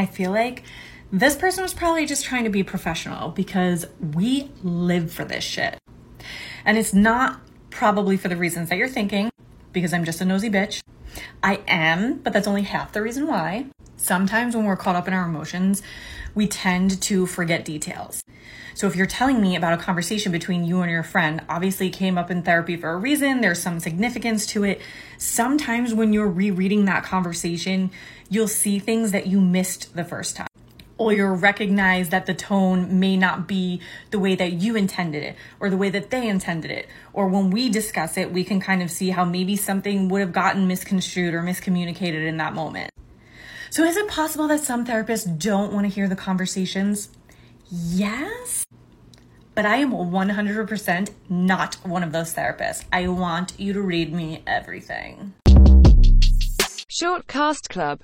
I feel like this person was probably just trying to be professional because we live for this shit. And it's not probably for the reasons that you're thinking, because I'm just a nosy bitch. I am, but that's only half the reason why. Sometimes when we're caught up in our emotions, we tend to forget details. So if you're telling me about a conversation between you and your friend, obviously it came up in therapy for a reason, there's some significance to it. Sometimes when you're rereading that conversation, you'll see things that you missed the first time or you'll recognize that the tone may not be the way that you intended it or the way that they intended it. Or when we discuss it, we can kind of see how maybe something would have gotten misconstrued or miscommunicated in that moment. So, is it possible that some therapists don't want to hear the conversations? Yes. But I am 100% not one of those therapists. I want you to read me everything. Short Cast Club